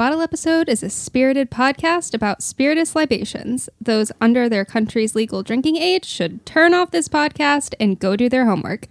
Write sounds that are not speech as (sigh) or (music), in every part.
Bottle Episode is a spirited podcast about spiritus libations. Those under their country's legal drinking age should turn off this podcast and go do their homework.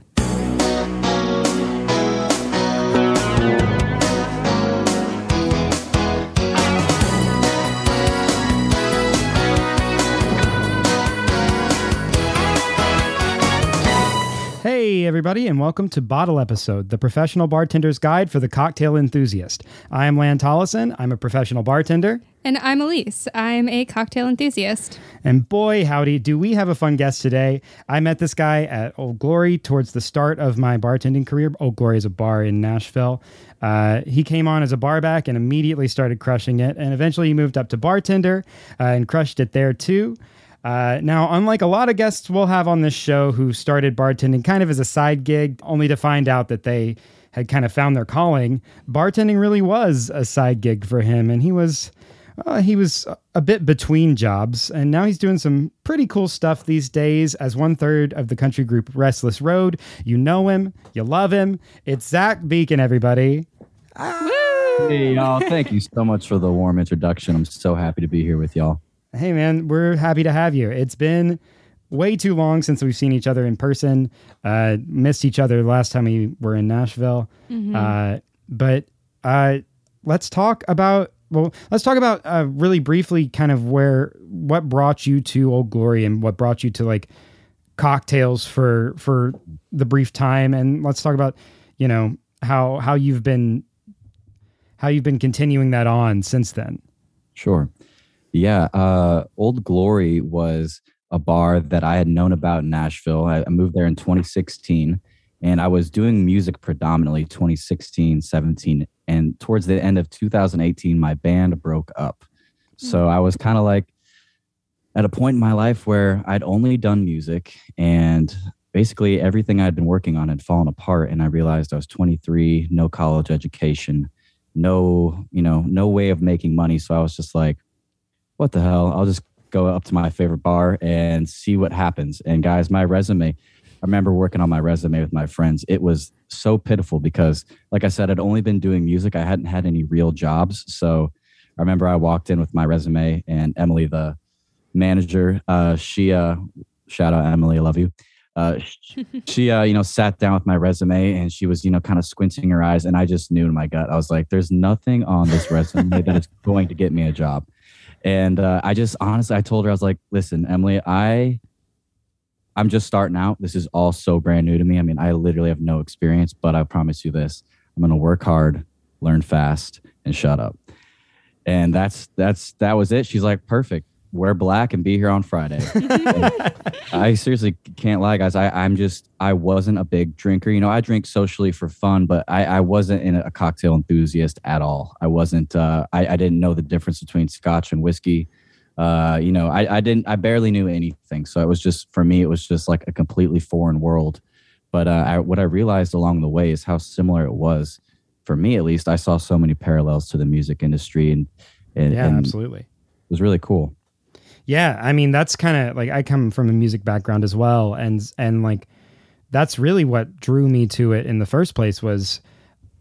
Hey, everybody, and welcome to Bottle Episode, the professional bartender's guide for the cocktail enthusiast. I am Lan Tollison. I'm a professional bartender. And I'm Elise. I'm a cocktail enthusiast. And boy, howdy, do we have a fun guest today. I met this guy at Old Glory towards the start of my bartending career. Old Glory is a bar in Nashville. Uh, he came on as a barback and immediately started crushing it. And eventually he moved up to bartender uh, and crushed it there too. Uh, now, unlike a lot of guests we'll have on this show who started bartending kind of as a side gig, only to find out that they had kind of found their calling, bartending really was a side gig for him, and he was. Uh, he was a bit between jobs, and now he's doing some pretty cool stuff these days as one third of the country group Restless Road. You know him, you love him. It's Zach Beeken, everybody. Hey, y'all. Thank you so much for the warm introduction. I'm so happy to be here with y'all. Hey, man, we're happy to have you. It's been way too long since we've seen each other in person. Uh, missed each other last time we were in Nashville. Uh, but uh, let's talk about. Well, let's talk about uh, really briefly, kind of where what brought you to Old Glory and what brought you to like cocktails for for the brief time, and let's talk about you know how how you've been how you've been continuing that on since then. Sure. Yeah. Uh, Old Glory was a bar that I had known about in Nashville. I, I moved there in 2016 and I was doing music predominantly 2016, 17. And towards the end of 2018, my band broke up. So I was kind of like at a point in my life where I'd only done music and basically everything I'd been working on had fallen apart. And I realized I was 23, no college education, no, you know, no way of making money. So I was just like, what the hell? I'll just go up to my favorite bar and see what happens. And guys, my resume, I remember working on my resume with my friends. It was so pitiful because, like I said, I'd only been doing music. I hadn't had any real jobs. So I remember I walked in with my resume and Emily, the manager, uh, she, uh, shout out Emily, I love you. Uh, (laughs) she, uh, you know, sat down with my resume and she was, you know, kind of squinting her eyes. And I just knew in my gut, I was like, there's nothing on this resume that is going to get me a job. And uh, I just honestly, I told her, I was like, listen, Emily, I, I'm just starting out. This is all so brand new to me. I mean, I literally have no experience, but I promise you this: I'm going to work hard, learn fast, and shut up. And that's that's that was it. She's like, perfect. Wear black and be here on Friday. (laughs) I seriously can't lie, guys. I, I'm just I wasn't a big drinker. You know, I drink socially for fun, but I, I wasn't in a cocktail enthusiast at all. I wasn't. Uh, I, I didn't know the difference between scotch and whiskey. Uh, you know, I, I didn't. I barely knew anything. So it was just for me. It was just like a completely foreign world. But uh, I, what I realized along the way is how similar it was. For me, at least, I saw so many parallels to the music industry, and and, Yeah, and it absolutely. was really cool. Yeah, I mean that's kind of like I come from a music background as well, and and like that's really what drew me to it in the first place was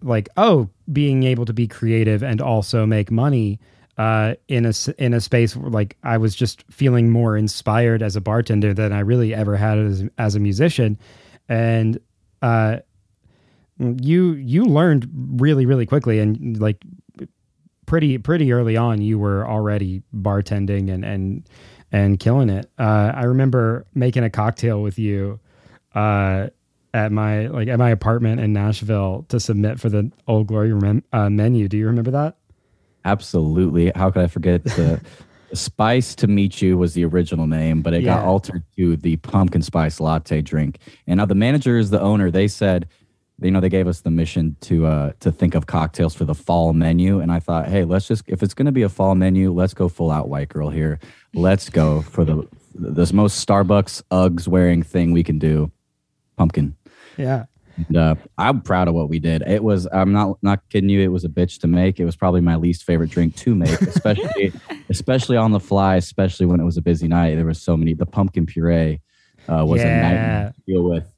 like oh being able to be creative and also make money uh, in a in a space where like I was just feeling more inspired as a bartender than I really ever had as as a musician, and uh, you you learned really really quickly and like pretty pretty early on you were already bartending and and and killing it uh i remember making a cocktail with you uh at my like at my apartment in nashville to submit for the old glory remem- uh, menu do you remember that Absolutely. How could I forget the (laughs) Spice to Meet You was the original name, but it got altered to the pumpkin spice latte drink. And now the manager is the owner. They said, you know, they gave us the mission to uh to think of cocktails for the fall menu. And I thought, hey, let's just if it's gonna be a fall menu, let's go full out white girl here. Let's go for the this most Starbucks Uggs wearing thing we can do. Pumpkin. yeah And, uh, I'm proud of what we did. It was I'm not not kidding you. It was a bitch to make. It was probably my least favorite drink to make, especially (laughs) especially on the fly, especially when it was a busy night. There was so many. The pumpkin puree uh, was a nightmare to deal with.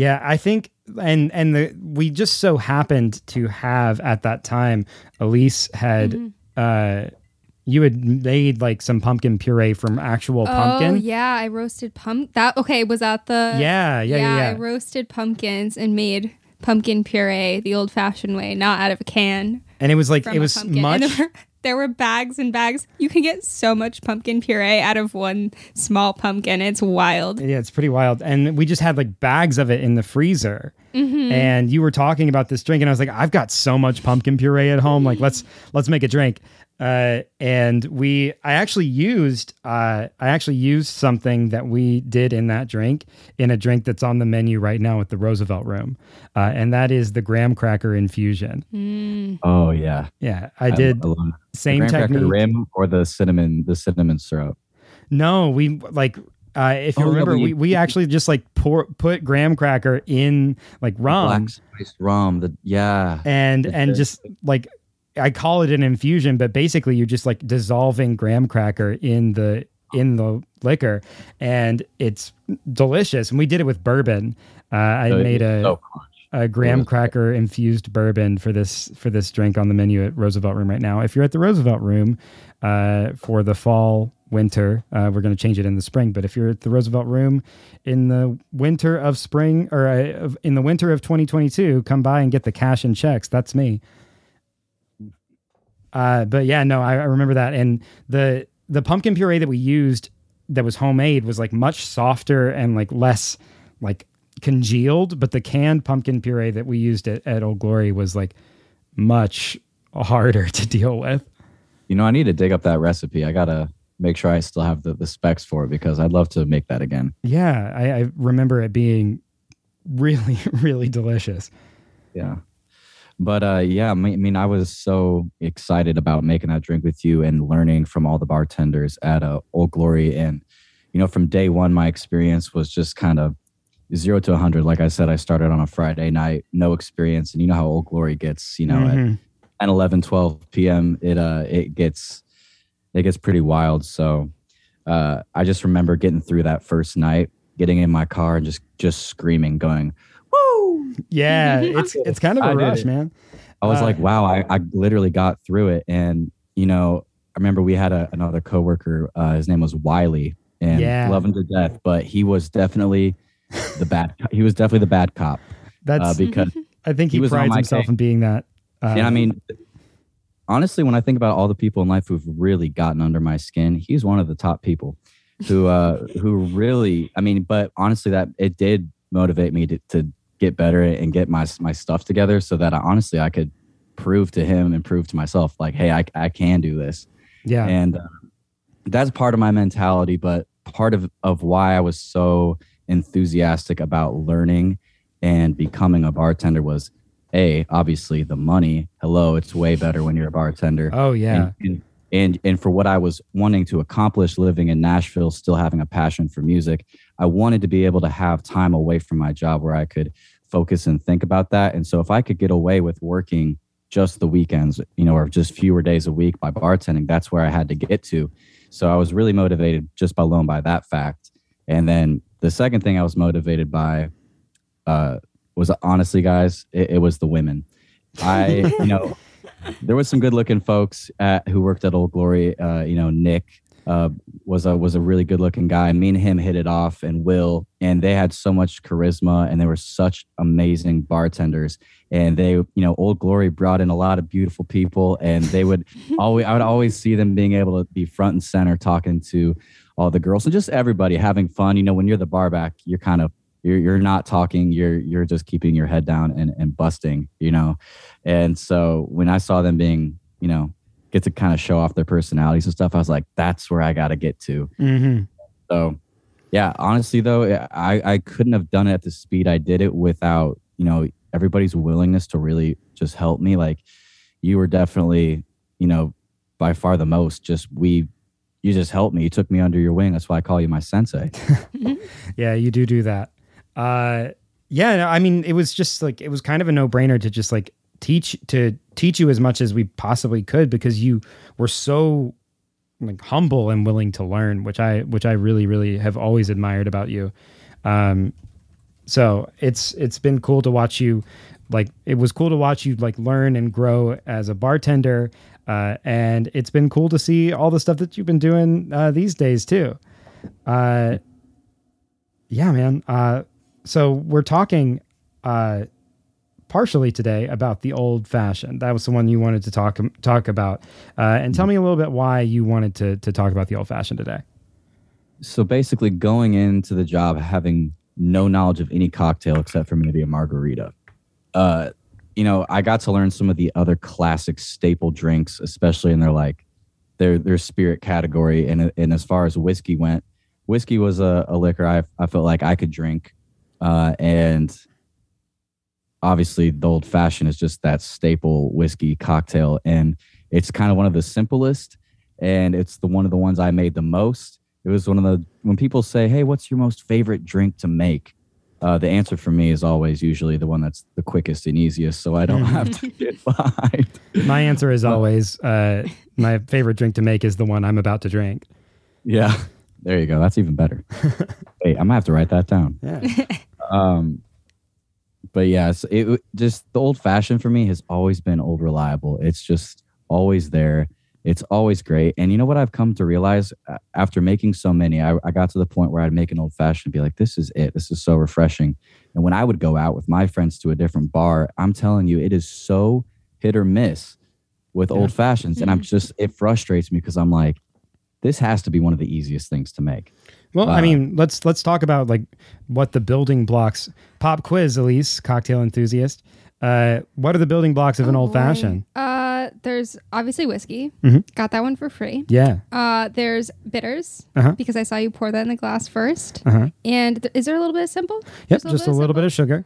Yeah, I think and and the we just so happened to have at that time Elise had Mm-hmm. uh you had made like some pumpkin puree from actual Oh pumpkin. yeah, I roasted pump. That okay? Was that the? Yeah, yeah, yeah, yeah. I roasted pumpkins and made pumpkin puree the old-fashioned way, not out of a can. And it was like it was pumpkin. (laughs) much there, were, bags and bags. You can get so much pumpkin puree out of one small pumpkin. It's wild. Yeah, it's pretty wild. And we just had like bags of it in the freezer. Mm-hmm. And you were talking about this drink, and I was like, I've got so much pumpkin puree at home. Like, let's let's make a drink. Uh, and we, I actually used, uh, I actually used something that we did in that drink in a drink that's on the menu right now at the Roosevelt Room, uh, and that is the graham cracker infusion. Oh yeah, Yeah, I did I love same the graham cracker technique. rim or the cinnamon, the cinnamon syrup. No, we like uh, if you Oh, yeah, remember, we- we, we actually just like pour put graham cracker in like rum Black spiced rum. The yeah. and It's and good. just like I call it an infusion, but basically you're just like dissolving graham cracker in the in the liquor, and it's delicious. And we did it with bourbon. Uh, I made a so a graham cracker infused bourbon for this for this drink on the menu at Roosevelt Room right now. If you're at the Roosevelt Room uh, for the fall winter, uh, we're going to change it in the spring. But if you're at the Roosevelt Room in the winter of spring or uh, in the winter of 2022, come by and get the cash and checks. That's me. Uh, but yeah, no, I, I remember that, and the the pumpkin puree that we used that was homemade was like much softer and like less like congealed, but the canned pumpkin puree that we used at, at Old Glory was like much harder (laughs) to deal with. You know, I need to dig up that recipe. I gotta make sure I still have the, the specs for it because I'd love to make that again. Yeah, I, I remember it being really, (laughs) really delicious. Yeah. But uh, yeah, I mean, I was so excited about making that drink with you and learning from all the bartenders at uh, Old Glory. And, you know, from day one, my experience was just kind of zero to 100. Like I said, I started on a Friday night, no experience. And you know how Old Glory gets, you know, at Mhm. 10 11 12 p.m it uh it gets it gets pretty wild so uh i just remember getting through that first night getting in my car and just just screaming going Yeah, (laughs) it's it's kind of I a did rush, man. i was Uh, like wow I, I literally got through it and you know i remember we had a, another coworker uh his name was wiley and Yeah. love him to death but he was definitely the bad (laughs) he was definitely the bad cop That's uh, because (laughs) I think he, he was prides himself in being that. Uh, and I mean, honestly, when I think about all the people in life who've really gotten under my skin, he's one of the top people who uh who really I mean, but honestly that it did motivate me to, to get better and get my my stuff together so that I, honestly I could prove to him and prove to myself like, hey, I I can do this. yeah, And uh, that's part of my mentality, but part of of why I was so enthusiastic about learning and becoming a bartender was a obviously the money. Hello it's way better when you're a bartender. Oh yeah, and, and and and for what I was wanting to accomplish living in Nashville, still having a passion for music, I wanted to be able to have time away from my job where I could focus and think about that. And so if I could get away with working just the weekends, you know, or just fewer days a week by bartending, that's where I had to get to. So I was really motivated just by alone by that fact. And then the second thing I was motivated by uh, was honestly, guys, it, it was the women. I, you know, (laughs) there was some good looking folks at, who worked at Old Glory. Uh, you know, Nick uh, was a was a really good looking guy. Me and him hit it off, and Will, and they had so much charisma, and they were such amazing bartenders. And they, you know, Old Glory brought in a lot of beautiful people, and they would (laughs) always, I would always see them being able to be front and center, talking to all the girls and just everybody having fun. You know, when you're the bar back, you're kind of you're you're not talking you're you're just keeping your head down and, and busting you know and so when i saw them being you know get to kind of show off their personalities and stuff i was like that's where i got to get to. Hmm so yeah honestly though i i couldn't have done it at the speed i did it without you know everybody's willingness to really just help me like you were definitely you know by far the most just we you just helped me you took me under your wing that's why i call you my sensei. (laughs) Yeah, you do do that. Uh, yeah, I mean, it was just like it was kind of a no brainer to just like teach to teach you as much as we possibly could because you were so like humble and willing to learn, which I which I really really have always admired about you. Um, so it's it's been cool to watch you like it was cool to watch you like learn and grow as a bartender uh, and it's been cool to see all the stuff that you've been doing uh, these days too uh, yeah man uh, so we're talking uh, partially today about the old fashioned that was the one you wanted to talk talk about uh, and tell me a little bit why you wanted to to talk about the old fashioned today So basically, going into the job having no knowledge of any cocktail except for maybe a margarita. Uh, you know, I got to learn some of the other classic staple drinks, especially in their like their their spirit category. And and as far as whiskey went, whiskey was a, a liquor I I felt like I could drink, uh, and obviously the old fashioned is just that staple whiskey cocktail, and it's kind of one of the simplest, and it's the one of the ones I made the most. It was one of the when people say, "Hey, what's your most favorite drink to make?" Uh, the answer for me is always usually the one that's the quickest and easiest, so I don't have to (laughs) get behind. my answer is always uh, my favorite drink to make is the one i'm about to drink Yeah, there you go. That's even better. (laughs) hey, I'm gonna have to write that down. yeah Um, but yes, it just the old fashioned for me has always been old reliable. It's just always there. It's always great. And you know what I've come to realize after making so many, I, I got to the point where I'd make an old fashioned and be like, this is it. This is so refreshing. And when I would go out with my friends to a different bar, I'm telling you, it is so hit or miss with Yeah. old fashions. And I'm mm-hmm. just, it frustrates me because I'm like, this has to be one of the easiest things to make. Well, I mean, let's let's talk about like what the building blocks. Pop quiz, Elise, cocktail enthusiast. Uh, what are the building blocks of an Oh, old fashioned? Uh, there's obviously whiskey. Mhm. Got that one for free. Yeah. Uh, there's bitters Uh-huh. because I saw you pour that in the glass first. Uh huh. And th- is there a little bit of simple? Yep. Just a little bit of sugar.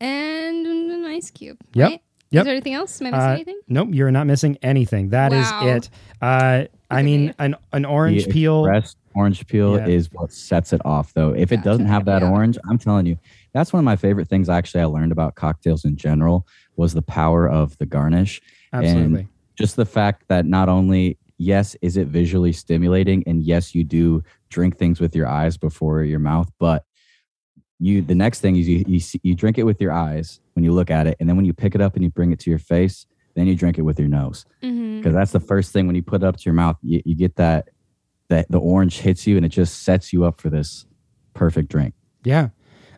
and an ice cube. Yep. Right? Yep. Is there anything else? Am I missing Uh, anything? Nope, you're not missing anything. That is Wow. it. Uh, I mean, an an orange the peel. expressed orange peel Yeah. is what sets it off though if it doesn't have that Yeah. orange i'm telling you that's one of my favorite things actually i learned about cocktails in general was the power of the garnish Absolutely. just the fact that not only yes is it visually stimulating and yes you do drink things with your eyes before your mouth but you the next thing is you you, see, you drink it with your eyes when you look at it and then when you pick it up and you bring it to your face then you drink it with your nose Mm-hmm. because that's the first thing when you put it up to your mouth you, you get that that the orange hits you and it just sets you up for this perfect drink Yeah,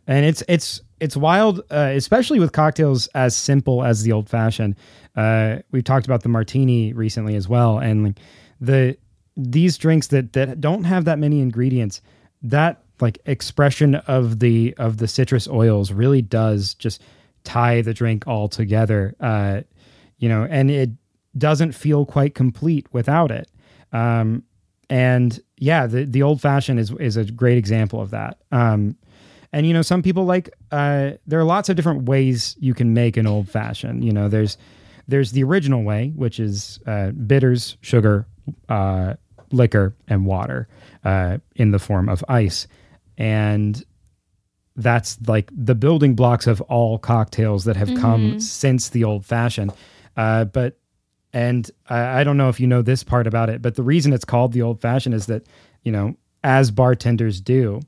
and it's it's it's wild, uh, especially with cocktails as simple as the old fashioned. Uh, we've talked about the martini recently as well, and like the these drinks that that don't have that many ingredients, that like expression of the of the citrus oils really does just tie the drink all together. Uh, you know, and it doesn't feel quite complete without it. Um, and yeah, the the old fashioned is is a great example of that. Um, and you know, some people like uh, there are lots of different ways you can make an old fashioned. You know, there's there's the original way, which is uh, bitters, sugar, uh, liquor, and water uh, in the form of ice, and that's like the building blocks of all cocktails that have come since the old fashioned. Uh, but and I, I don't know if you know this part about it, but the reason it's called the old fashioned is that you know, as bartenders do,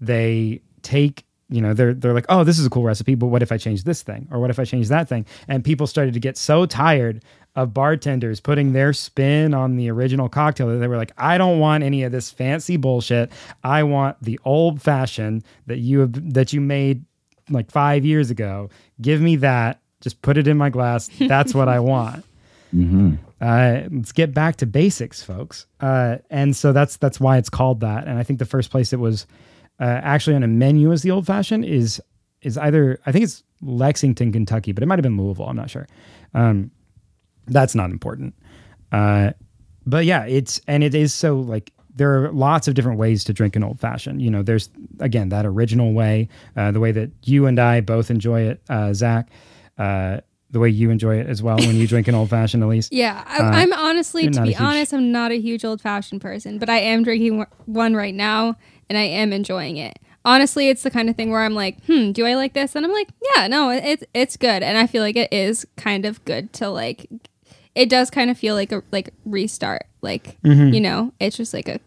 they take you know they're they're like oh this is a cool recipe but what if i change this thing? Or what if i change that thing? And people started to get so tired of bartenders putting their spin on the original cocktail that they were like i don't want any of this fancy bullshit. I want the old fashioned that you have that you made like 5 years ago. Give me that. Just put it in my glass. That's what i want (laughs) mm-hmm. uh, let's get back to basics, folks. Uh, and so that's that's why it's called that. And I think the first place it was uh, actually on a menu as the old fashioned is is either I think it's Lexington, Kentucky, but it might have been Louisville. I'm not sure. Um, that's not important. Uh, but yeah, it's and it is so like there are lots of different ways to drink an old fashioned. You know, there's again that original way, uh, the way that you and I both enjoy it, uh, Zach. The way you enjoy it as well when you drink an old fashioned, at least. (laughs) Yeah, I, Uh, I'm honestly, to be huge- honest, I'm not a huge old fashioned person, but I am drinking one- one right now and I am enjoying it. Honestly, it's the kind of thing where I'm like, hmm, do I like this? And I'm like, yeah, no, it's it's good, and I feel like it is kind of good to like. It does kind of feel like a like restart, like Mm-hmm. you know, it's just like a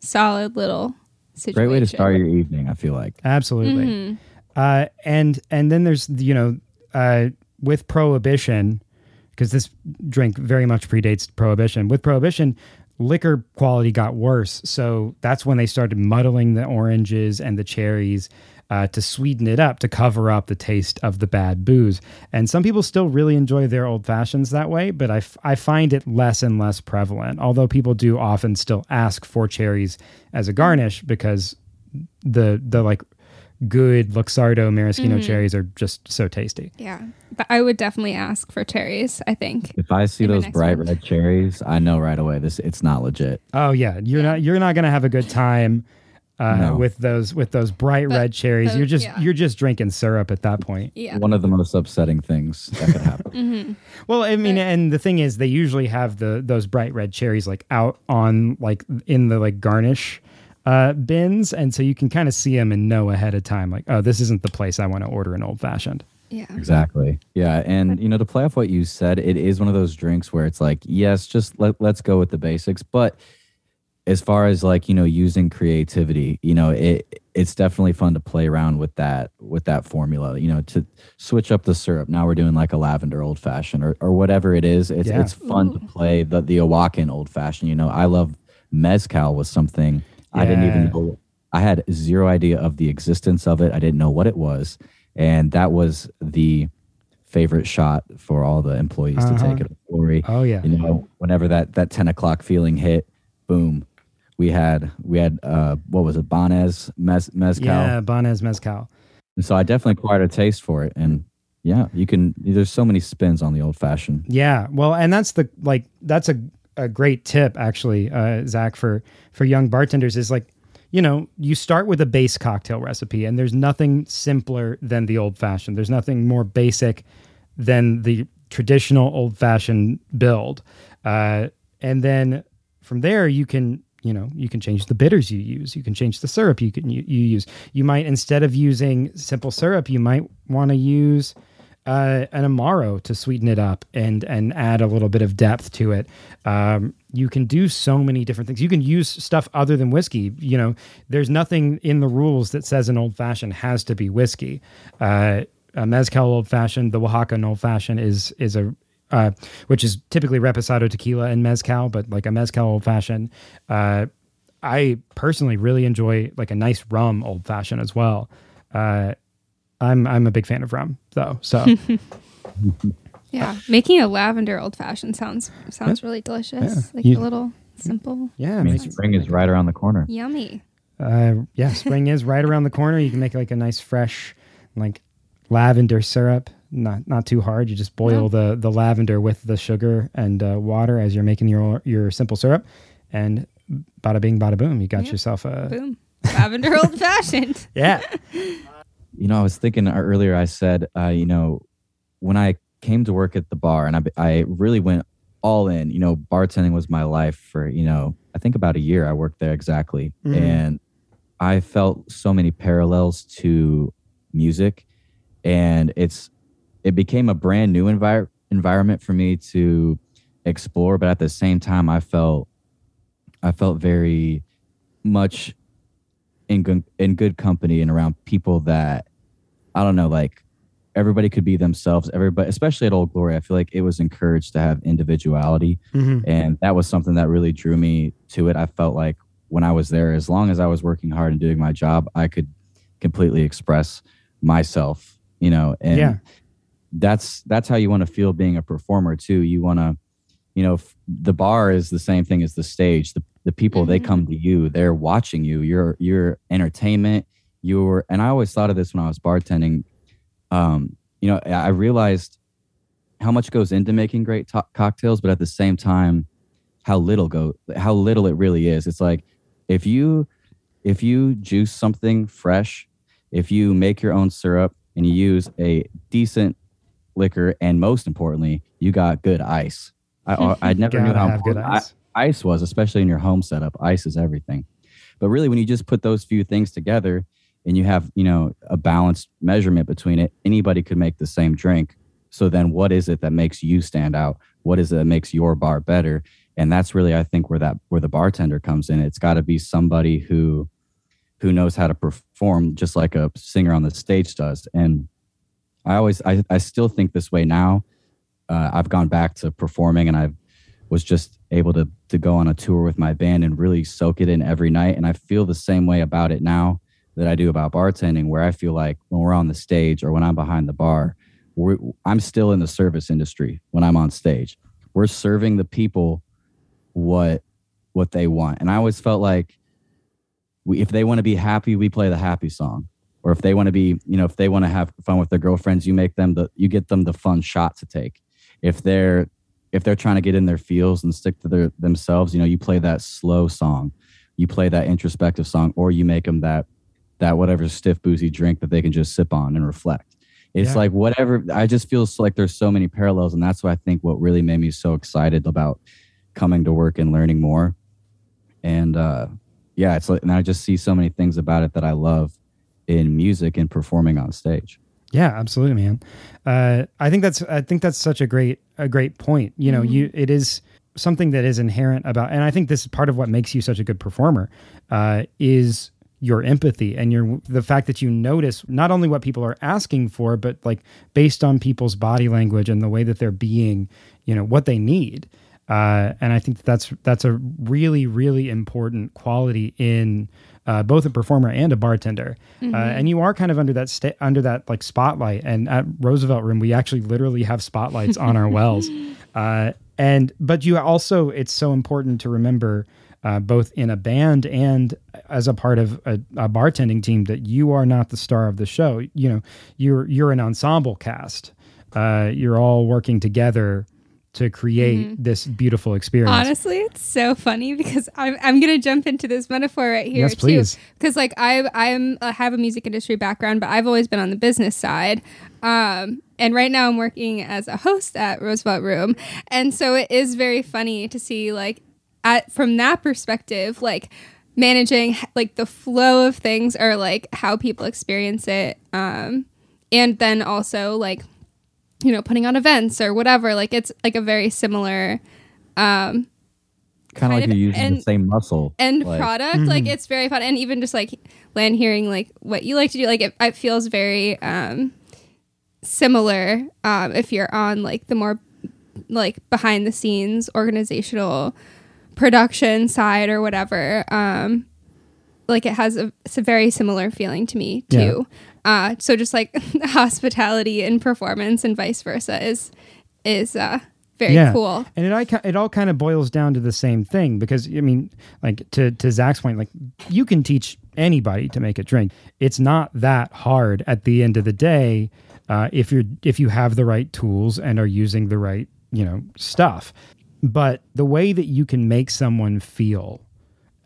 solid little situation. great way to start your evening i feel like Absolutely. Mm-hmm. Uh, and and then there's you know uh, with prohibition because this drink very much predates prohibition. With prohibition, liquor quality got worse, so that's when they started muddling the oranges and the cherries. Uh, to sweeten it up to cover up the taste of the bad booze. And some people still really enjoy their old fashions that way, but I, f- I find it less and less prevalent. Although people do often still ask for cherries as a garnish because the the like good Luxardo maraschino Mm-hmm. cherries are just so tasty. Yeah. But I would definitely ask for cherries, I think. If I see those bright one. red cherries, I know right away this it's not legit. Oh yeah, you're not you're not gonna have a good time uh, No. with those with those bright But red cherries. those- you're just yeah. you're just drinking syrup at that point. Yeah. One of the most upsetting things that could happen. (laughs) Mm-hmm. Well, I mean, Right. and the thing is, they usually have the those bright red cherries like out on like in the like garnish uh, bins, and so you can kind of see them and know ahead of time, like, oh, this isn't the place I want to order an old fashioned. Yeah. Exactly. Yeah, and you know to play off what you said, it is one of those drinks where it's like, yes, just let let's go with the basics, but as far as like you know using creativity you know it it's definitely fun to play around with that with that formula you know to switch up the syrup now we're doing like a lavender old fashioned or, or whatever it is it's Yeah. it's fun to play the the Oaxacan old fashioned you know i love mezcal was something i didn't even know i had zero idea of the existence of it. I didn't know what it was. And that was the favorite shot for all the employees to Uh-huh. take it glory. Oh yeah, you know whenever that that 10 o'clock feeling hit boom we had we had uh what was it Banhez Mez, mezcal? Yeah, Banhez mezcal. and so i definitely acquired a taste for it. And yeah you can there's so many spins on the old fashioned Yeah, well, and that's the like that's a a great tip actually, uh, Zach for for young bartenders is like, you know, you start with a base cocktail recipe, and there's nothing simpler than the old fashioned. There's nothing more basic than the traditional old fashioned build, uh, and then from there you can you know you can change the bitters you use. You can change the syrup you can you, you use. You might instead of using simple syrup you might want to use uh, an amaro to sweeten it up and and add a little bit of depth to it. Um, you can do so many different things. You can use stuff other than whiskey. You know, there's nothing in the rules that says an old fashioned has to be whiskey. Uh, a mezcal old fashioned, the Oaxacan old fashioned is is a uh, which is typically reposado tequila and mezcal, but like a mezcal old fashioned. Uh, I personally really enjoy like a nice rum old fashioned as well. Uh, I'm I'm a big fan of rum though, so (laughs) Yeah. Making a lavender old fashioned sounds sounds really delicious. Yeah. Like You- a little simple. yeah, i mean spring is right around the corner Yummy. uh, yeah, spring is right around the corner. You can make like a nice fresh, like lavender syrup. Not not too hard. You just boil the the lavender with the sugar and uh, water as you're making your your simple syrup, and bada bing, bada boom. You got Yep. yourself a Boom. Lavender old fashioned. (laughs) yeah. (laughs) you know i was thinking earlier i said uh, you know when i came to work at the bar and I, I really went all in you know bartending was my life for you know i think about a year i worked there exactly Mhm. and i felt so many parallels to music and it's it became a brand new envir- environment for me to explore but at the same time i felt i felt very much in good in good company and around people that I don't know, like everybody could be themselves. Everybody, especially at Old Glory, I feel like it was encouraged to have individuality, Mhm. and that was something that really drew me to it. I felt like when I was there, as long as I was working hard and doing my job, I could completely express myself. You know, and Yeah. that's that's how you want to feel being a performer too. You want to, you know, f- the bar is the same thing as the stage. The the people they Mhm. come to you, they're watching you. Your your entertainment. Your and I always thought of this when I was bartending. Um, you know, I realized how much goes into making great to- cocktails, but at the same time, how little go how little it really is. It's like if you if you juice something fresh, if you make your own syrup and you use a decent liquor, and most importantly, you got good ice. I I (laughs) never knew how good important ice. I- ice was, especially in your home setup. Ice is everything. But really, when you just put those few things together and you have, you know, a balanced measurement between it, anybody could make the same drink. So then what is it that makes you stand out? What is it that makes your bar better? And that's really, I think, where that where the bartender comes in. It's got to be somebody who who knows how to perform just like a singer on the stage does. And I always, I, I still think this way now. Uh, I've gone back to performing and I was just able to, to go on a tour with my band and really soak it in every night. And I feel the same way about it now that I do about bartending, where I feel like when we're on the stage or when I'm behind the bar, I'm still in the service industry when I'm on stage. We're serving the people what what they want, and I always felt like we, if they want to be happy, we play the happy song. Or if they want to be, you know, if they want to have fun with their girlfriends, you make them the you get them the fun shot to take. If they're if they're trying to get in their feels and stick to their themselves, you know, you play that slow song, you play that introspective song, or you make them that that whatever stiff boozy drink that they can just sip on and reflect. It's yeah. like whatever. I just feel like there's so many parallels, and that's why I think what really made me so excited about coming to work and learning more. And uh, yeah, it's like, and I just see so many things about it that I love in music and performing on stage. Yeah, absolutely, man. Uh, I think that's I think that's such a great a great point. You know, mm-hmm. you it is something that is inherent about, and I think this is part of what makes you such a good performer. Uh, is your empathy and your the fact that you notice not only what people are asking for but like based on people's body language and the way that they're being you know what they need. Uh, and i think that that's that's a really really important quality in uh, both a performer and a bartender. Uh, mm-hmm. uh, and you are kind of under that sta- under that like spotlight. And at roosevelt room we actually literally have spotlights on our wells. (laughs) Uh, and but you also it's so important to remember uh, both in a band and as a part of a, a, bartending team that you are not the star of the show. You know, you're you're an ensemble cast. Uh, you're all working together to create mm-hmm. this beautiful experience. Honestly, it's so funny because I'm I'm gonna jump into this metaphor right here yes, please. Because like I I'm I have a music industry background, but I've always been on the business side. Um, and right now I'm working as a host at Roosevelt Room, and so it is very funny to see like at from that perspective, like managing like the flow of things or like how people experience it um and then also like you know putting on events or whatever like it's like a very similar um kind of like you're using end, the same muscle end like. product mm-hmm. like it's very fun and even just like Lan hearing like what you like to do like it, it feels very um similar um if you're on like the more like behind the scenes organizational production side or whatever, um, like it has a, a very similar feeling to me too. Yeah. Uh, so just like (laughs) hospitality and performance and vice versa is is uh, very yeah. cool. And it it all kind of boils down to the same thing because I mean, like to to Zach's point, like you can teach anybody to make a drink. It's not that hard at the end of the day uh, if you're if you have the right tools and are using the right you know stuff. But the way that you can make someone feel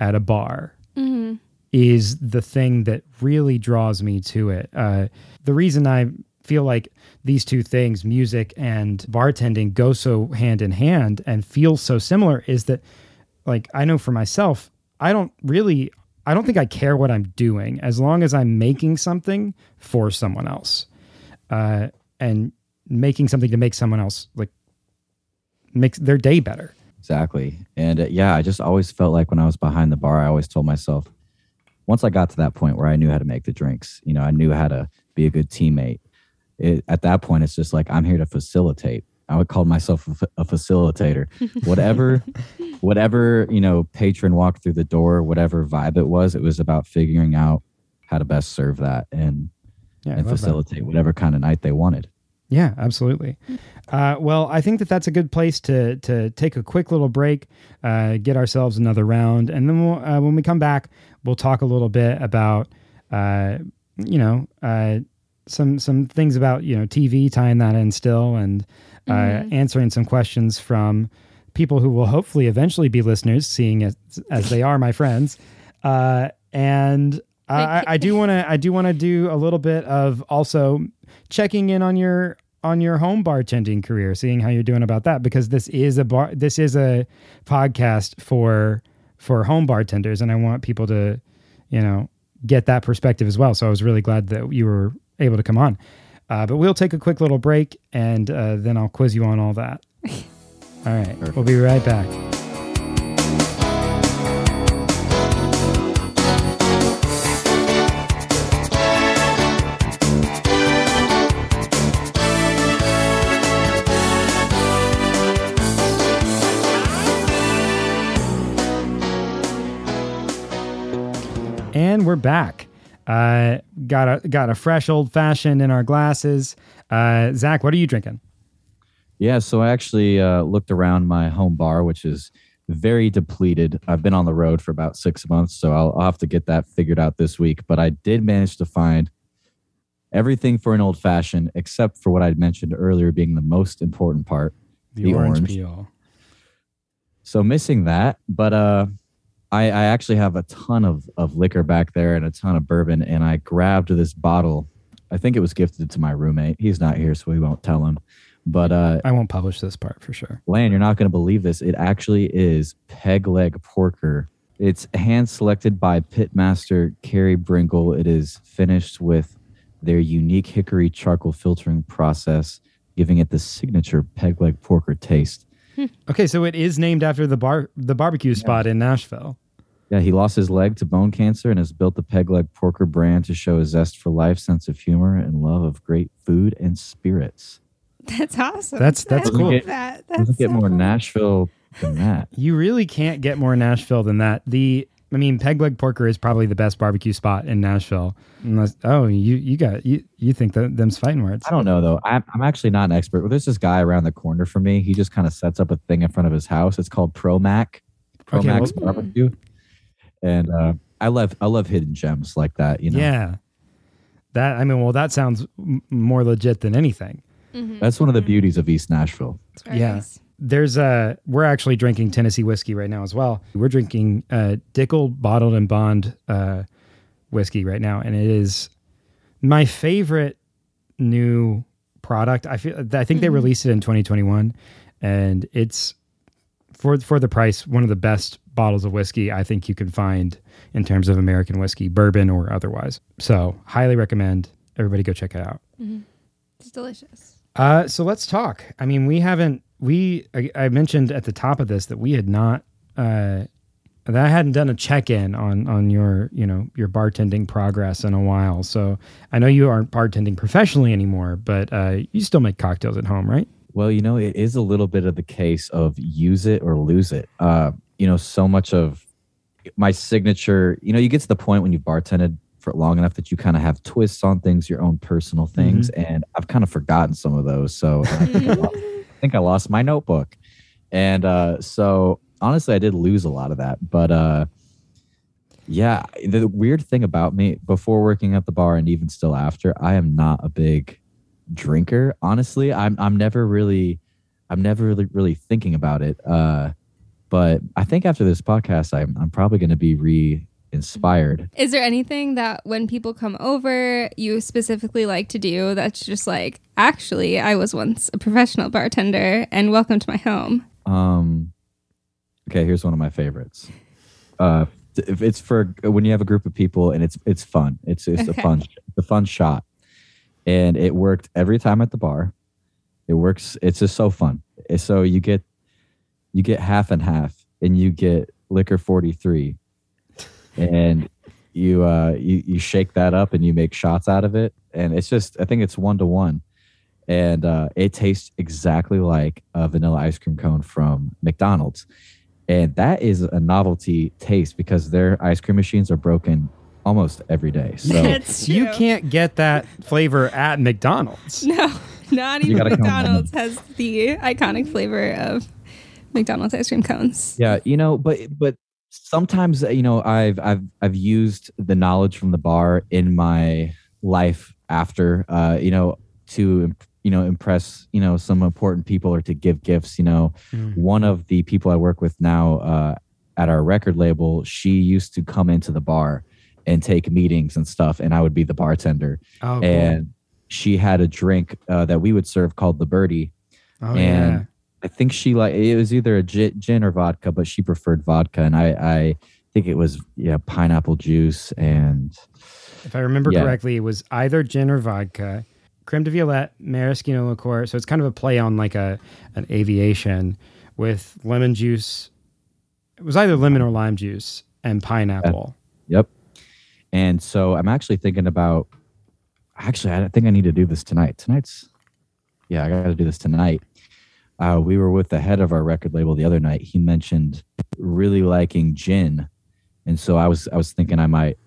at a bar mm-hmm. is the thing that really draws me to it. Uh, the reason I feel like these two things, music and bartending, go so hand in hand and feel so similar is that, like, I know for myself, I don't really, I don't think I care what I'm doing as long as I'm making something for someone else. Uh, and making something to make someone else like makes their day better. Exactly. And uh, yeah, I just always felt like when I was behind the bar, I always told myself, once I got to that point where I knew how to make the drinks, you know, I knew how to be a good teammate. It, at that point, it's just like I'm here to facilitate. I would call myself a, a facilitator. (laughs) whatever, whatever you know, patron walked through the door, whatever vibe it was, it was about figuring out how to best serve that and yeah, and facilitate that. whatever kind of night they wanted. Yeah, absolutely. Uh, well, I think that that's a good place to to take a quick little break, uh, get ourselves another round, and then we'll, uh, when we come back, we'll talk a little bit about, uh, you know, uh, some some things about you know TV, tying that in still, and uh, mm-hmm. answering some questions from people who will hopefully eventually be listeners, seeing as as they are my friends, and. I, I do want to. I do want to do a little bit of also checking in on your on your home bartending career, seeing how you're doing about that because this is a bar this is a podcast for for home bartenders and I want people to, you know, get that perspective as well. So I was really glad that you were able to come on. Uh, but we'll take a quick little break and uh, then I'll quiz you on all that. (laughs) all right. Perfect. We'll be right back. And we're back. Uh, got a got a fresh old fashioned in our glasses. Uh, Zach, what are you drinking? Yeah, so I actually uh, looked around my home bar, which is very depleted. I've been on the road for about six months, so I'll, I'll have to get that figured out this week. But I did manage to find everything for an old fashioned, except for what I mentioned earlier being the most important part The, The orange, orange. peel. So missing that, but uh, I, I actually have a ton of, of liquor back there and a ton of bourbon, and I grabbed this bottle. I think it was gifted to my roommate. He's not here, so we won't tell him. But uh, I won't publish this part for sure. Lan, you're not going to believe this. It actually is peg leg porker. It's hand selected by pitmaster Carey Bringle. It is finished with their unique hickory charcoal filtering process, giving it the signature peg leg porker taste. Okay, so it is named after the bar the barbecue spot in Nashville. Yeah, he lost his leg to bone cancer and has built the Peg Leg Porker brand to show a zest for life, sense of humor, and love of great food and spirits. That's awesome. That's- that's I love cool. That. Doesn't That's get so more cool. Nashville than that. (laughs) You really can't get more Nashville than that. The I mean, Peg Leg Porker is probably the best barbecue spot in Nashville. Unless, oh, you you got you you think that them's fighting words? I don't know though. I'm, I'm actually not an expert. Well, there's this guy around the corner from me. He just kind of sets up a thing in front of his house. It's called Promac, Okay, Promax well- Barbecue, and uh, I love I love hidden gems like that. You know, Yeah, that I mean, well, that sounds m- more legit than anything. Mhm. that's one of the beauties of East Nashville. It's very yeah. nice. There's a we're actually drinking Tennessee whiskey right now as well. We're drinking uh, Dickel bottled and bond uh, whiskey right now, and it is my favorite new product. I feel I think they Mhm. released it in 2021, and it's for for the price one of the best bottles of whiskey I think you can find in terms of American whiskey, bourbon or otherwise. So highly recommend everybody go check it out. It's delicious. Uh, so let's talk. I mean, we haven't. We I, I mentioned at the top of this that we had not. Uh, that I hadn't done a check in on on your you know your bartending progress in a while. So I know you aren't bartending professionally anymore, but uh, you still make cocktails at home, right? Well, you know, it is a little bit of the case of use it or lose it. Uh, you know, so much of my signature, you know, you get to the point when you've bartended for long enough that you kind of have twists on things, your own personal things, and I've kind of forgotten some of those. So I think I, lo- I think I lost my notebook, and uh, so honestly, I did lose a lot of that. But uh, yeah, the weird thing about me before working at the bar and even still after, I am not a big drinker. Honestly, I'm I'm never really I'm never really really thinking about it. Uh, but I think after this podcast, I'm I'm probably going to be re-inspired. Is there anything that when people come over, you specifically like to do that's just like, actually, I was once a professional bartender and welcome to my home? Um, okay, here's one of my favorites. Uh, it's for when you have a group of people and it's it's fun. It's it's Okay. a fun it's a fun shot, and it worked every time at the bar. It works. It's just so fun. So you get you get half and half, and you get Licor forty three, and you uh you you shake that up and you make shots out of it, and it's just I think it's one to one and uh, it tastes exactly like a vanilla ice cream cone from McDonald's. And that is a novelty taste because their ice cream machines are broken almost every day. (laughs) So That's You can't get that flavor at McDonald's. No, not even McDonald's has the iconic flavor of McDonald's ice cream cones. yeah, you know, but but sometimes uh, you know I've I've I've used the knowledge from the bar in my life after uh, you know to you know impress you know some important people or to give gifts you know Mm. one of the people I work with now uh, at our record label, she used to come into the bar and take meetings and stuff, and I would be the bartender. Oh, cool. And she had a drink uh, that we would serve called the Birdie. oh and yeah. I think she like it was either a gin or vodka, but she preferred vodka, and I I think it was yeah pineapple juice and If I remember Yeah. correctly, it was either gin or vodka, creme de violette, maraschino liqueur. So it's kind of a play on like a an aviation with lemon juice. It was either lemon or lime juice and pineapple. Yep. And so I'm actually thinking about actually I think I need to do this tonight. Tonight's yeah, I gotta do this tonight. Uh, we were with the head of our record label the other night. He mentioned really liking gin. And so I was I was thinking I might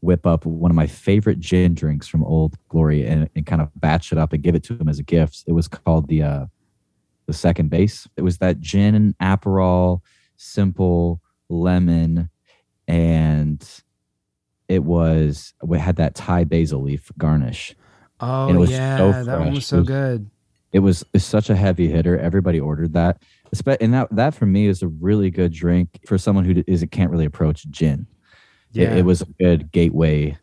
whip up one of my favorite gin drinks from Old Glory and, and kind of batch it up and give it to him as a gift. It was called the uh, the second base. It was that gin and Aperol, simple lemon, and it was we had that Thai basil leaf garnish. Oh And it was yeah, so that one fresh. was It so was- good. It was it's such a heavy hitter. Everybody ordered that. And that that for me is a really good drink for someone who is can't really approach gin. It- Yeah, It, was a good gateway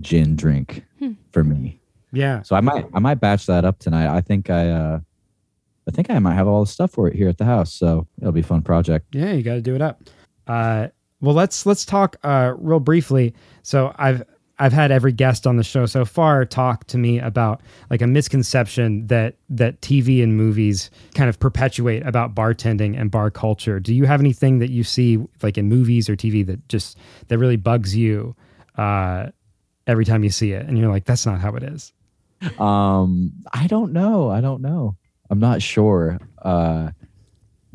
gin drink Hmm. for me. yeah. So I might I might batch that up tonight. I think I uh I think I might have all the stuff for it here at the house. So it'll be a fun project. Yeah, you got to do it up. Uh, well, let's let's talk uh, real briefly. So I've I've had every guest on the show so far talk to me about like a misconception that that TV and movies kind of perpetuate about bartending and bar culture. Do you have anything that you see like in movies or TV that just that really bugs you uh, every time you see it, and you're like, that's not how it is. Um I don't know. I don't know. I'm not sure. Uh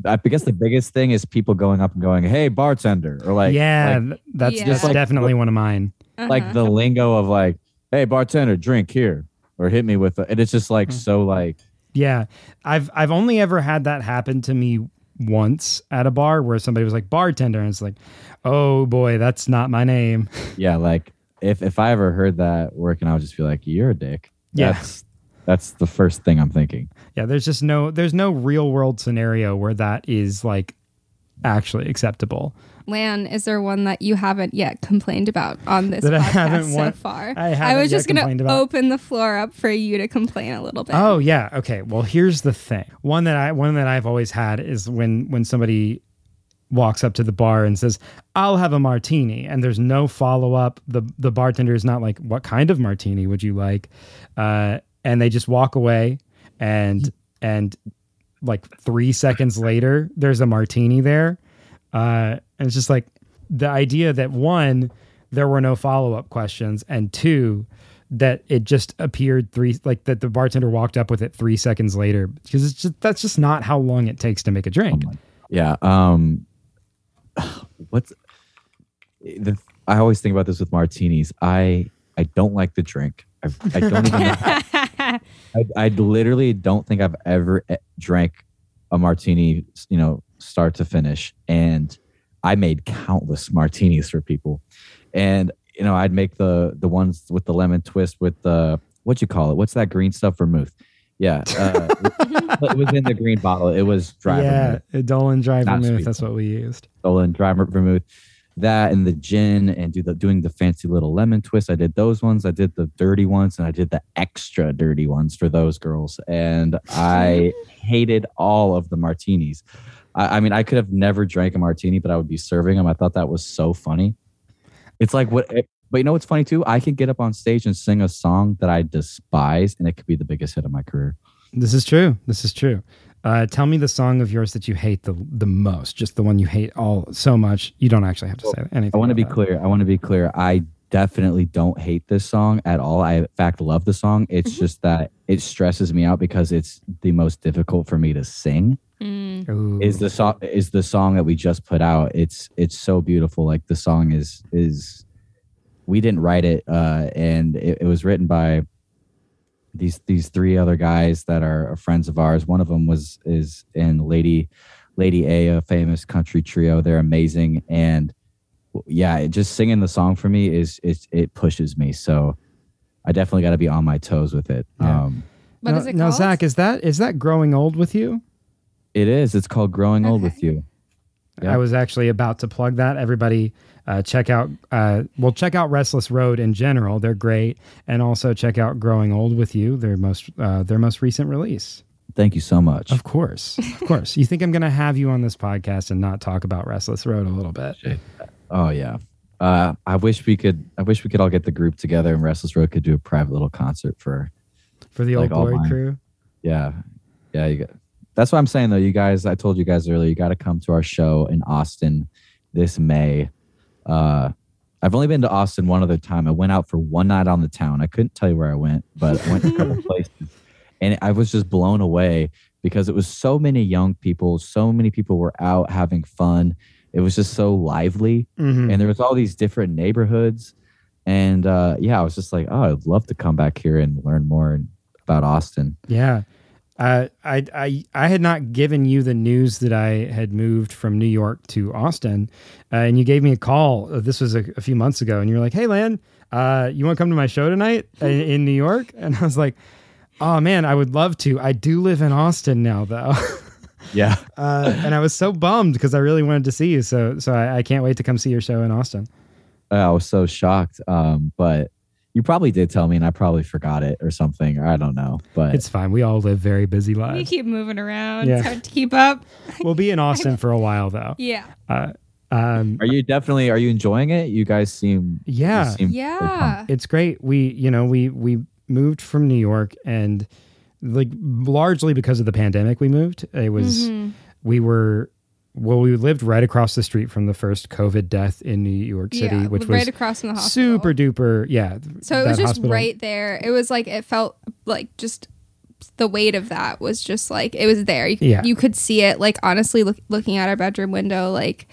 I guess the biggest thing is people going up and going, "Hey, bartender," or like, yeah, like, th- that's Yeah. that's Like- definitely one of mine. like Uh-huh. the lingo of like, "Hey, bartender, drink here," or hit me with, a, and it's just like Hmm. so like Yeah, I've I've only ever had that happen to me once at a bar where somebody was like bartender, and it's like, oh boy, that's not my name. (laughs) yeah, like if if I ever heard that working, I would just be like, "You're a dick." Yeah. That's that's the first thing I'm thinking. Yeah, there's just no there's no real world scenario where that is like actually acceptable. Lan, is there one that you haven't yet complained about on this That I haven't so far? I haven't was just gonna open the floor up for you to complain a little bit. Oh yeah, okay. Well, here's the thing. One that I one that I've always had is when when somebody walks up to the bar and says, "I'll have a martini," and there's no follow up. the The bartender is not like, "What kind of martini would you like?" Uh, and they just walk away, and and like three seconds later, there's a martini there, uh, and it's just like the idea that one, there were no follow up questions, and two, that it just appeared three like that the bartender walked up with it three seconds later because it's just that's just not how long it takes to make a drink. Yeah. Um (sighs) what's the I always think about this with martinis. I I don't like the drink. I, I don't even (laughs) know. I, I literally don't think I've ever e- drank a martini, you know, start to finish. And I made countless martinis for people. And you know, I'd make the the ones with the lemon twist with the what you call it? What's that green stuff? Vermouth. Yeah, uh, (laughs) it was in the green bottle. It was dry vermouth. yeah, Dolin dry Not vermouth. sweet. That's what we used. Dolin dry vermouth that and the gin and do the doing the fancy little lemon twist. I did those ones. I did the dirty ones and i did the extra dirty ones for those girls. And i (laughs) hated all of the martinis. I, I mean i could have never drank a martini but i would be serving them i thought that was so funny. It's like what but you know what's funny too? I could get up on stage and sing a song that i despise and it could be the biggest hit of my career. This is true. This is true. Uh, tell me the song of yours that you hate the the most, just the one you hate all so much. You don't actually have to say anything. I want to be that. clear. I want to be clear. I definitely don't hate this song at all. I, in fact, love the song. It's just that it stresses me out because it's the most difficult for me to sing. Mm. Is the song is the song that we just put out? It's it's so beautiful. Like the song is is we didn't write it, uh, and it, it was written by these these three other guys that are friends of ours. One of them was is in Lady Lady A, a famous country trio. They're amazing, and yeah, just singing the song for me is is it pushes me. So I definitely got to be on my toes with it. Yeah. Um, What now, is it now. Zach, is that is that growing old with you? it is. It's called Growing Old with You. Yeah. I was actually about to plug that. Everybody, uh, check out. Uh, well, check out Restless Road in general. They're great, and also check out Growing Old with You. Their most uh, their most recent release. Thank you so much. Of course, of course. You think I'm going to have you on this podcast and not talk about Restless Road a little bit? Oh yeah. Uh, I wish we could. I wish we could all get the group together and Restless Road could do a private little concert for. For the old Like Old Glory crew. Yeah, yeah. You got, that's what I'm saying though. You guys, I told you guys earlier. You got to come to our show in Austin this May. Uh, I've only been to Austin one other time. I went out for one night on the town. I couldn't tell you where I went, but I went to a couple (laughs) places, and I was just blown away because it was so many young people. So many people were out having fun. It was just so lively. Mhm. and there was all these different neighborhoods And uh, yeah, I was just like, oh, I'd love to come back here and learn more about Austin. Yeah. Uh, I, I I had not given you the news that I had moved from New York to Austin, uh, and you gave me a call. Uh, This was a, a few months ago, and you were like, "Hey, Lan, uh, you want to come to my show tonight (laughs) in, in New York?" And I was like, "Oh man, I would love to. I do live in Austin now, though." (laughs) Yeah. uh, and I was so bummed because I really wanted to see you. So so I, I can't wait to come see your show in Austin. I was so shocked. Um, but you probably did tell me, and I probably forgot it or something, or I don't know. But It's fine. We all live very busy lives. We keep moving around. Yeah. It's hard to keep up. (laughs) We'll be in Austin for a while though. Yeah. Uh, um, are you definitely are you enjoying it? You guys seem yeah. seem Yeah. pumped. it's great. We, you know, we we moved from New York, and like largely because of the pandemic, we moved. It was Mhm. we were well, we lived right across the street from the first COVID death in New York City, yeah, which right was across from the hospital. super duper. Yeah, So it was just hospital. right there. It was like it felt like just the weight of that was just like it was there. You, Yeah. you could see it. Like honestly, look, looking at our bedroom window, like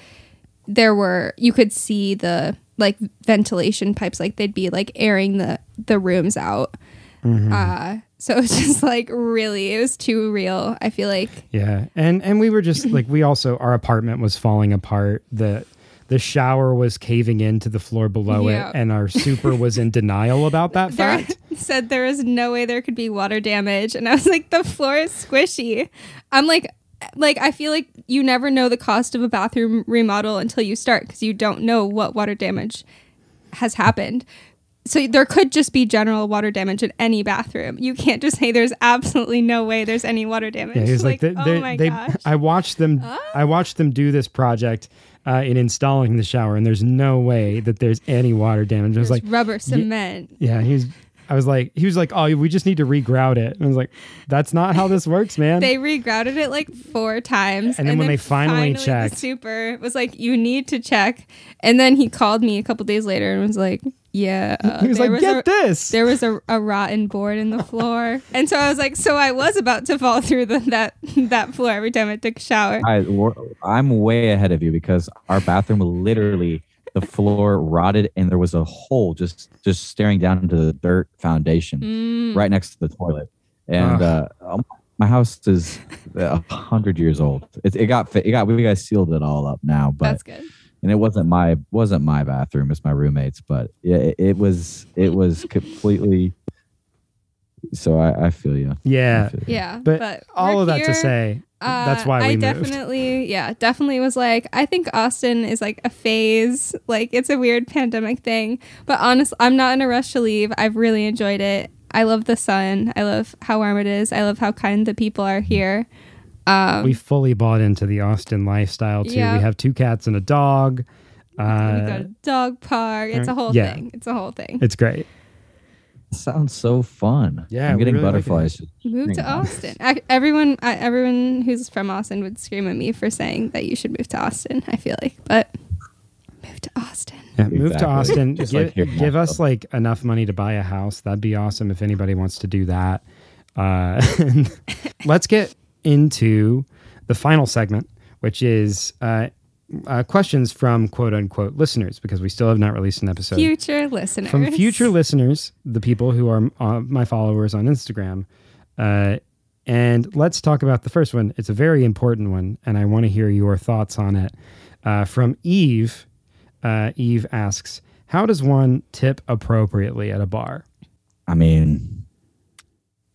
there were you could see the like ventilation pipes. Like they'd be like airing the the rooms out. Mm-hmm. Uh, so it was (laughs) just like really, it was too real. I feel like Yeah, and and we were just (clears throat) like we also our apartment was falling apart. the The shower was caving into the floor below Yeah. it, and our super was in (laughs) denial about that there fact. (laughs) said there was no way there could be water damage and i was like the floor is squishy i'm like like i feel like you never know the cost of a bathroom remodel until you start because you don't know what water damage has happened so there could just be general water damage in any bathroom you can't just say there's absolutely no way there's any water damage Yeah, he was like, they, oh they, my they, gosh I watched them. I watched them do this project uh, in installing the shower, and there's no way that there's any water damage. I was like, rubber cement yeah, he was. I was like, he was like, oh, we just need to regrout it. And I was like, that's not how this works, (laughs) man. they regrouted it like four times, And then when they finally the checked- super was like, "You need to check." And then he called me a couple days later and was like, "Yeah." Uh, he was there like, get a, this. There was a, a rotten board in the (laughs) floor, and so I was like, "So I was about to fall through the, that that floor every time I took a shower." I, I'm way ahead of you because our bathroom literally the floor rotted and there was a hole just just staring down into the dirt foundation Mm, right next to the toilet. And uh, um, my house is a hundred years old. It, it got fi- it got we guys sealed it all up now, but that's good. And it wasn't my wasn't my bathroom. It's my roommate's, but yeah, it, it was it was completely. So I, I feel you. Yeah, feel you. Yeah, but, all we're of that to here. say, that's Uh, why we I moved. definitely, yeah, definitely was like, I think Austin is like a phase. Like it's a weird pandemic thing. But honestly, I'm not in a rush to leave. I've really enjoyed it. I love the sun. I love how warm it is. I love how kind the people are here. Um, we fully bought into the Austin lifestyle too. Yeah. We have two cats and a dog. we go Uh, to dog park. It's a whole yeah. thing. It's a whole thing. it's great. Sounds so fun. Yeah, I'm getting really like butterflies. Move to Bring it on. Austin. I, everyone, I, everyone who's from Austin would scream at me for saying that you should move to Austin. I feel like, but move to Austin. Yeah, move to Austin. Give like give us like enough money to buy a house. That'd be awesome if anybody wants to do that. Uh, (laughs) let's get into the final segment, which is uh, uh, questions from quote unquote listeners, because we still have not released an episode. Future listeners. From future listeners, the people who are uh, my followers on Instagram. Uh, and let's talk about the first one. It's a very important one, and I want to hear your thoughts on it. Uh, from Eve, uh, Eve asks, "How does one tip appropriately at a bar?" I mean,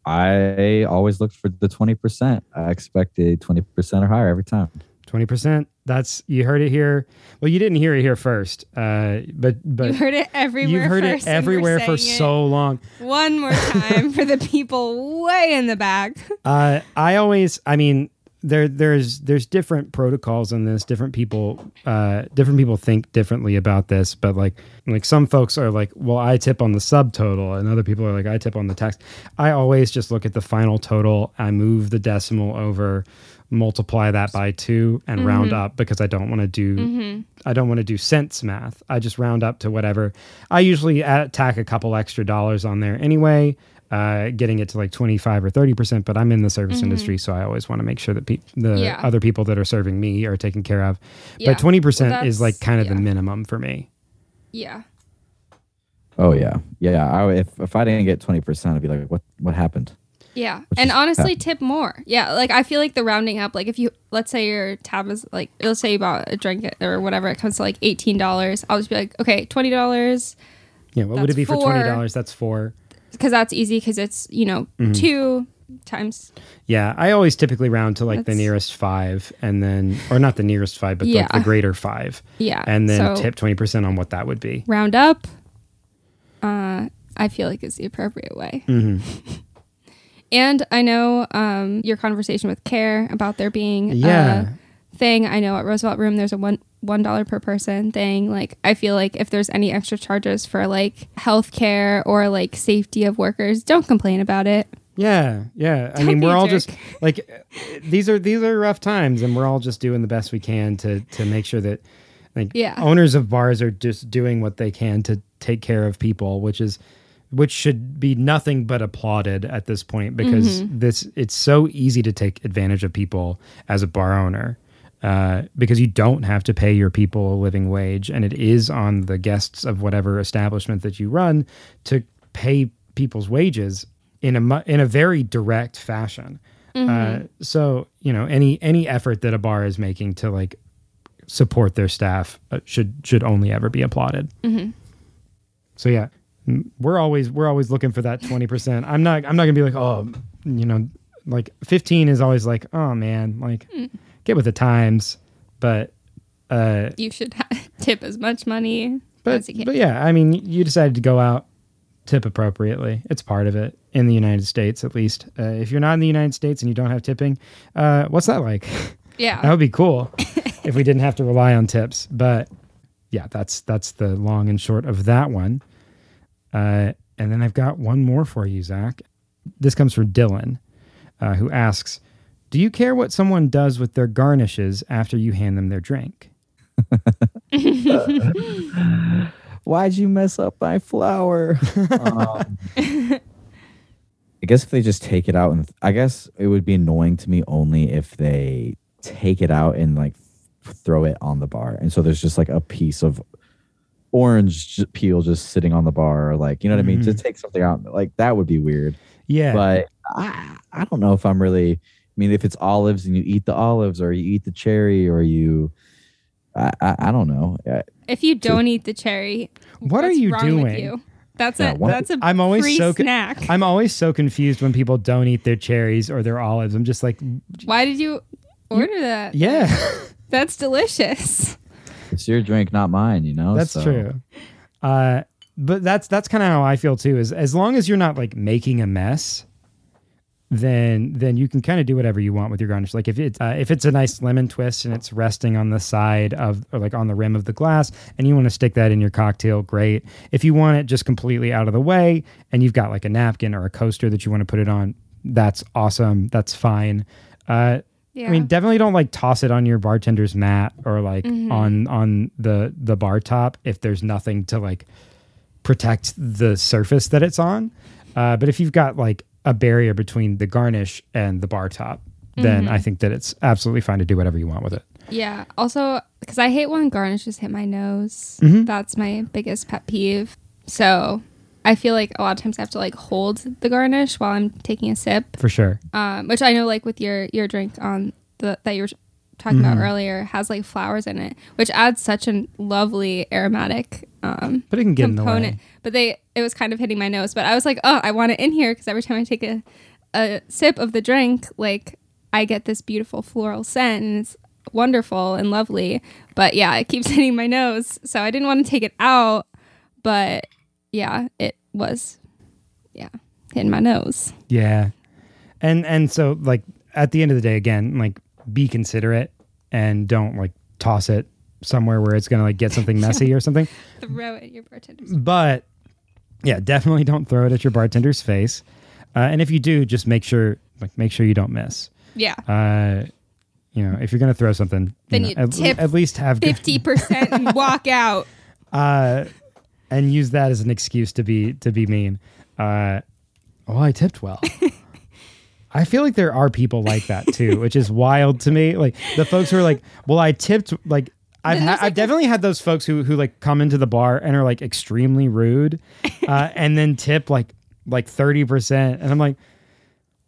I always looked for the 20%. I expected 20% or higher every time. Twenty percent. That's you heard it here. Well, you didn't hear it here first, uh, but but you heard it everywhere. you've heard first it everywhere for so long. One more time for the people way in the back. (laughs) Uh, I always, I mean, there, there's, there's different protocols in this. Different people, uh, different people think differently about this. But like, like some folks are like, well, I tip on the subtotal, and other people are like, I tip on the tax. I always just look at the final total. I move the decimal over, multiply that by two, and mm-hmm. round up because I don't want to do, mm-hmm. I don't want to do cents math. I just round up to whatever. I usually add, tack a couple extra dollars on there anyway uh, getting it to like 25 or 30%, but I'm in the service industry, so I always want to make sure that pe- the Mm-hmm. Yeah. other people that are serving me are taken care of. Yeah. But 20% Well, is like kind of the minimum for me. Yeah. Oh yeah, yeah. I, if if I didn't get twenty percent, I'd be like, what what happened? Yeah. Which and is- honestly, tip more. Yeah. Like, I feel like the rounding up, like, if you, let's say your tab is like, let's say you bought a drink or whatever, it comes to like $18. I'll just be like, okay, $20 Yeah, what would it be for twenty dollars? That's four. Because that's easy because it's, you know, Mm-hmm. two times. Yeah, I always typically round to like the nearest five, and then or not the nearest five, but Yeah. like the greater five, Yeah. and then so tip twenty percent on what that would be. round up, uh, I feel like is the appropriate way. Mm-hmm. (laughs) And I know um, your conversation with Care about there being Yeah. Thing. I know at Roosevelt Room there's a one one dollar per person thing. Like I feel like if there's any extra charges for like healthcare or like safety of workers, don't complain about it. Yeah, yeah. I Don't mean, we're all jerk. just like these are these are rough times, and we're all just doing the best we can to to make sure that like Yeah. owners of bars are just doing what they can to take care of people, which is which should be nothing but applauded at this point because Mm-hmm. this it's so easy to take advantage of people as a bar owner. Uh, because you don't have to pay your people a living wage, and it is on the guests of whatever establishment that you run to pay people's wages in a mu- in a very direct fashion. Uh, so you know any any effort that a bar is making to like support their staff uh, should should only ever be applauded. So yeah, we're always we're always looking for that twenty percent. I'm not I'm not gonna be like oh you know like fifteen is always like oh man like get with the times, but uh You should ha- (laughs) tip as much money but as you can. but yeah I mean you decided to go out tip appropriately. It's part of it in the United States at least. Uh, if you're not in the United States and you don't have tipping, uh, what's that like? (laughs) yeah. That would be cool (laughs) if we didn't have to rely on tips. But yeah, that's that's the long and short of that one. Uh, and then I've got one more for you, Zach. This comes from Dylan, uh, who asks, "Do you care what someone does with their garnishes after you hand them their drink?" (laughs) Why'd you mess up my flower? um, (laughs) I guess if they just take it out and I guess it would be annoying to me only if they take it out and like throw it on the bar. And so there's just like a piece of orange peel just sitting on the bar like, you know what I mean? To take something out like that would be weird. Yeah, But I, I don't know if I'm really I mean if it's olives and you eat the olives or you eat the cherry or you I, I, I don't know. Uh, If you don't eat the cherry, What are you wrong with doing? you? That's Yeah, a what- that's a I'm always free so con- snack. I'm always so confused when people don't eat their cherries or their olives. I'm just like, Why did you order that? yeah, (laughs) That's delicious. it's your drink, not mine, you know? that's So- true. Uh, but that's that's kind of how I feel too. Is as long as you're not like making a mess, then then you can kind of do whatever you want with your garnish. Like if it's uh, if it's a nice lemon twist and it's resting on the side of or like on the rim of the glass, and you want to stick that in your cocktail, great. If you want it just completely out of the way, and you've got like a napkin or a coaster that you want to put it on, that's awesome. That's fine. Uh, Yeah. I mean, definitely don't like toss it on your bartender's mat or like Mm-hmm. on on the the bar top if there's nothing to like protect the surface that it's on. Uh, but if you've got like a barrier between the garnish and the bar top, then Mm-hmm. I think that it's absolutely fine to do whatever you want with it. Yeah. Also, because I hate when garnishes hit my nose. Mm-hmm. That's my biggest pet peeve. So I feel like a lot of times I have to like hold the garnish while I'm taking a sip. For sure. Um, which I know, like with your your drink on the that you were talking Mm-hmm. about earlier, has like flowers in it, which adds such a lovely aromatic um, But it can get in the component. way. But they it was kind of hitting my nose. But I was like, oh, I want it in here because every time I take a a sip of the drink, like I get this beautiful floral scent and it's wonderful and lovely. But yeah, it keeps (laughs) hitting my nose. So I didn't want to take it out. But yeah, it was yeah, hitting my nose. Yeah. And and so like at the end of the day again, like be considerate and don't like toss it somewhere where it's to like get something messy or something. (laughs) Throw it at your bartender. But yeah, definitely don't throw it at your bartender's face. Uh, and if you do, just make sure like make sure you don't miss. Yeah. Uh, you know, if you're gonna throw something, Then you at, tip at least have fifty percent and (laughs) walk out. uh, and use that as an excuse to be to be mean. Uh, oh, I tipped well. (laughs) I feel like there are people like that too, which is wild to me. Like the folks who are like, "Well, I tipped like I've ha- like, I've definitely had those folks who who like come into the bar and are like extremely rude, uh, and then tip like like thirty percent, and I'm like,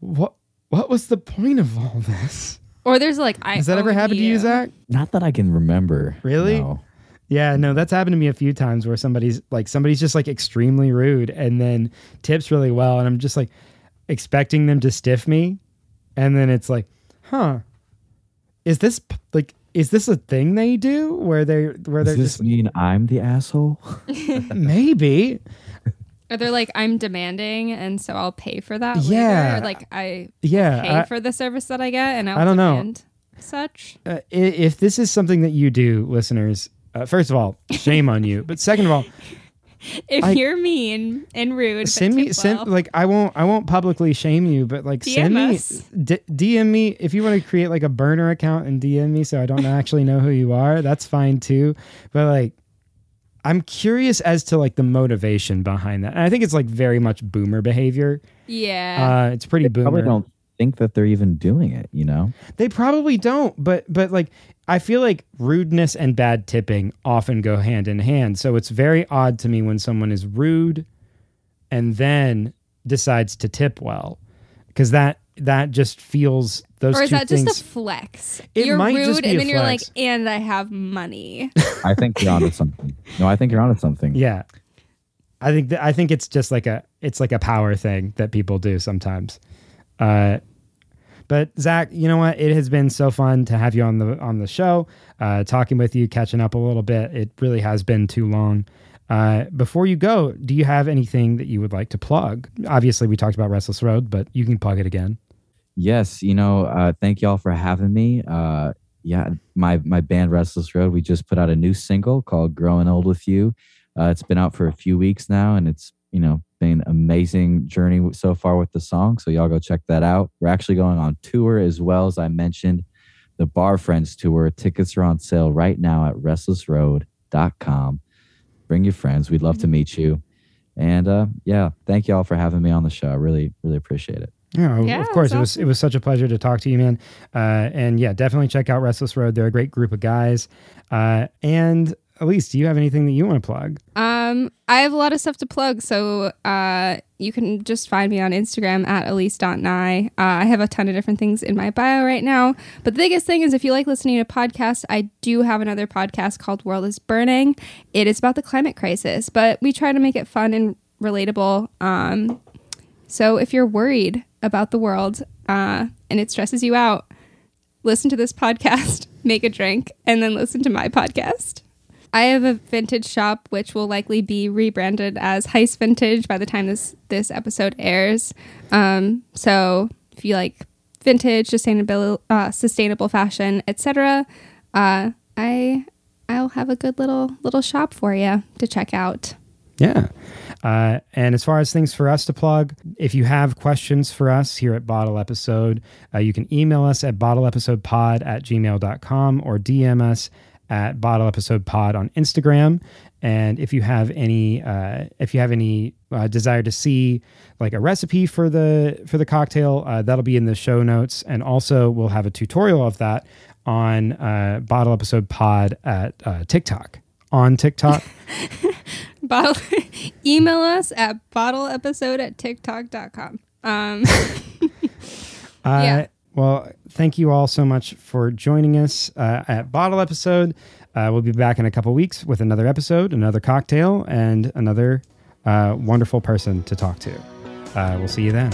what what was the point of all this? Or there's like I Has that ever owe happened to you, Zach? Not that I can remember. Really? No. Yeah, no, that's happened to me a few times where somebody's like somebody's just like extremely rude and then tips really well, and I'm just like expecting them to stiff me, and then it's like, huh, is this like is this a thing they do where they where Does they're this just mean I'm the asshole? (laughs) maybe Or they're like, I'm demanding, and so I'll pay for that. Yeah. Or like I yeah pay I- for the service that I get, and I'll I don't know. demand such. uh, i- if this is something that you do, listeners, uh, first of all, shame on you. But second of all, If I- you're mean and rude, send me tip send well. like I won't I won't publicly shame you, but like DM send me d- DM me if you want to create like a burner account and DM me so I don't actually know who you are. That's fine too. But like I'm curious as to like the motivation behind that. And I think it's like very much boomer behavior. yeah. Uh, it's pretty boomer. Probably don't think that they're even doing it, you know? They probably don't, but but like I feel like rudeness and bad tipping often go hand in hand. So it's very odd to me when someone is rude and then decides to tip well, because that that just feels those or is two that things. just a flex? It you're might rude, just be and then you're like, and I have money. I think you're onto (laughs) something. No, I think you're onto something. yeah, I think that I think it's just like a it's like a power thing that people do sometimes. Uh, but Zach, you know what? It has been so fun to have you on the on the show, uh, talking with you, catching up a little bit. It really has been too long. Uh, before you go, do you have anything that you would like to plug? Obviously, we talked about Restless Road, but you can plug it again. Yes, you know, uh, thank y'all for having me. Uh, yeah, my my band Restless Road, we just put out a new single called "Growing Old with You." Uh, it's been out for a few weeks now, and it's you know been amazing journey so far with the song. So y'all go check that out. We're actually going on tour as well as I mentioned, the Bar Friends tour. Tickets are on sale right now at restlessroad.com. Bring your friends. We'd love to meet you. And uh, yeah, thank y'all for having me on the show. I really, really appreciate it. Yeah, of- Yeah, of course. that's It was it was such a pleasure to talk to you, man. Uh, and yeah, definitely check out Restless Road. They're a great group of guys. Uh, and Elise, do you have anything that you want to plug? Um, I have a lot of stuff to plug, so uh, you can just find me on Instagram at elise.nye. Uh, I have a ton of different things in my bio right now, but the biggest thing is if you like listening to podcasts, I do have another podcast called World is Burning. It is about the climate crisis, but we try to make it fun and relatable. Um, so if you're worried about the world uh, and it stresses you out, listen to this podcast, (laughs) make a drink, and then listen to my podcast. I have a vintage shop which will likely be rebranded as Heist Vintage by the time this this episode airs. Um, so if you like vintage, sustainable, uh, sustainable fashion, etc., uh, I I'll have a good little little shop for you to check out. Yeah. Uh, and as far as things for us to plug, if you have questions for us here at Bottle Episode, uh, you can email us at bottleepisodepod at gmail.com or DM us at Bottle Episode Pod on Instagram. And if you have any, uh, if you have any uh, desire to see like a recipe for the for the cocktail, uh, that'll be in the show notes. And also, we'll have a tutorial of that on uh, Bottle Episode Pod at uh, TikTok. On TikTok. (laughs) (laughs) Bottle (laughs) email us at bottleepisode at tiktok.com. Um, Uh, Yeah. Well, thank you all so much for joining us uh, at Bottle Episode. Uh, we'll be back in a couple weeks with another episode, another cocktail, and another uh, wonderful person to talk to. Uh, we'll see you then.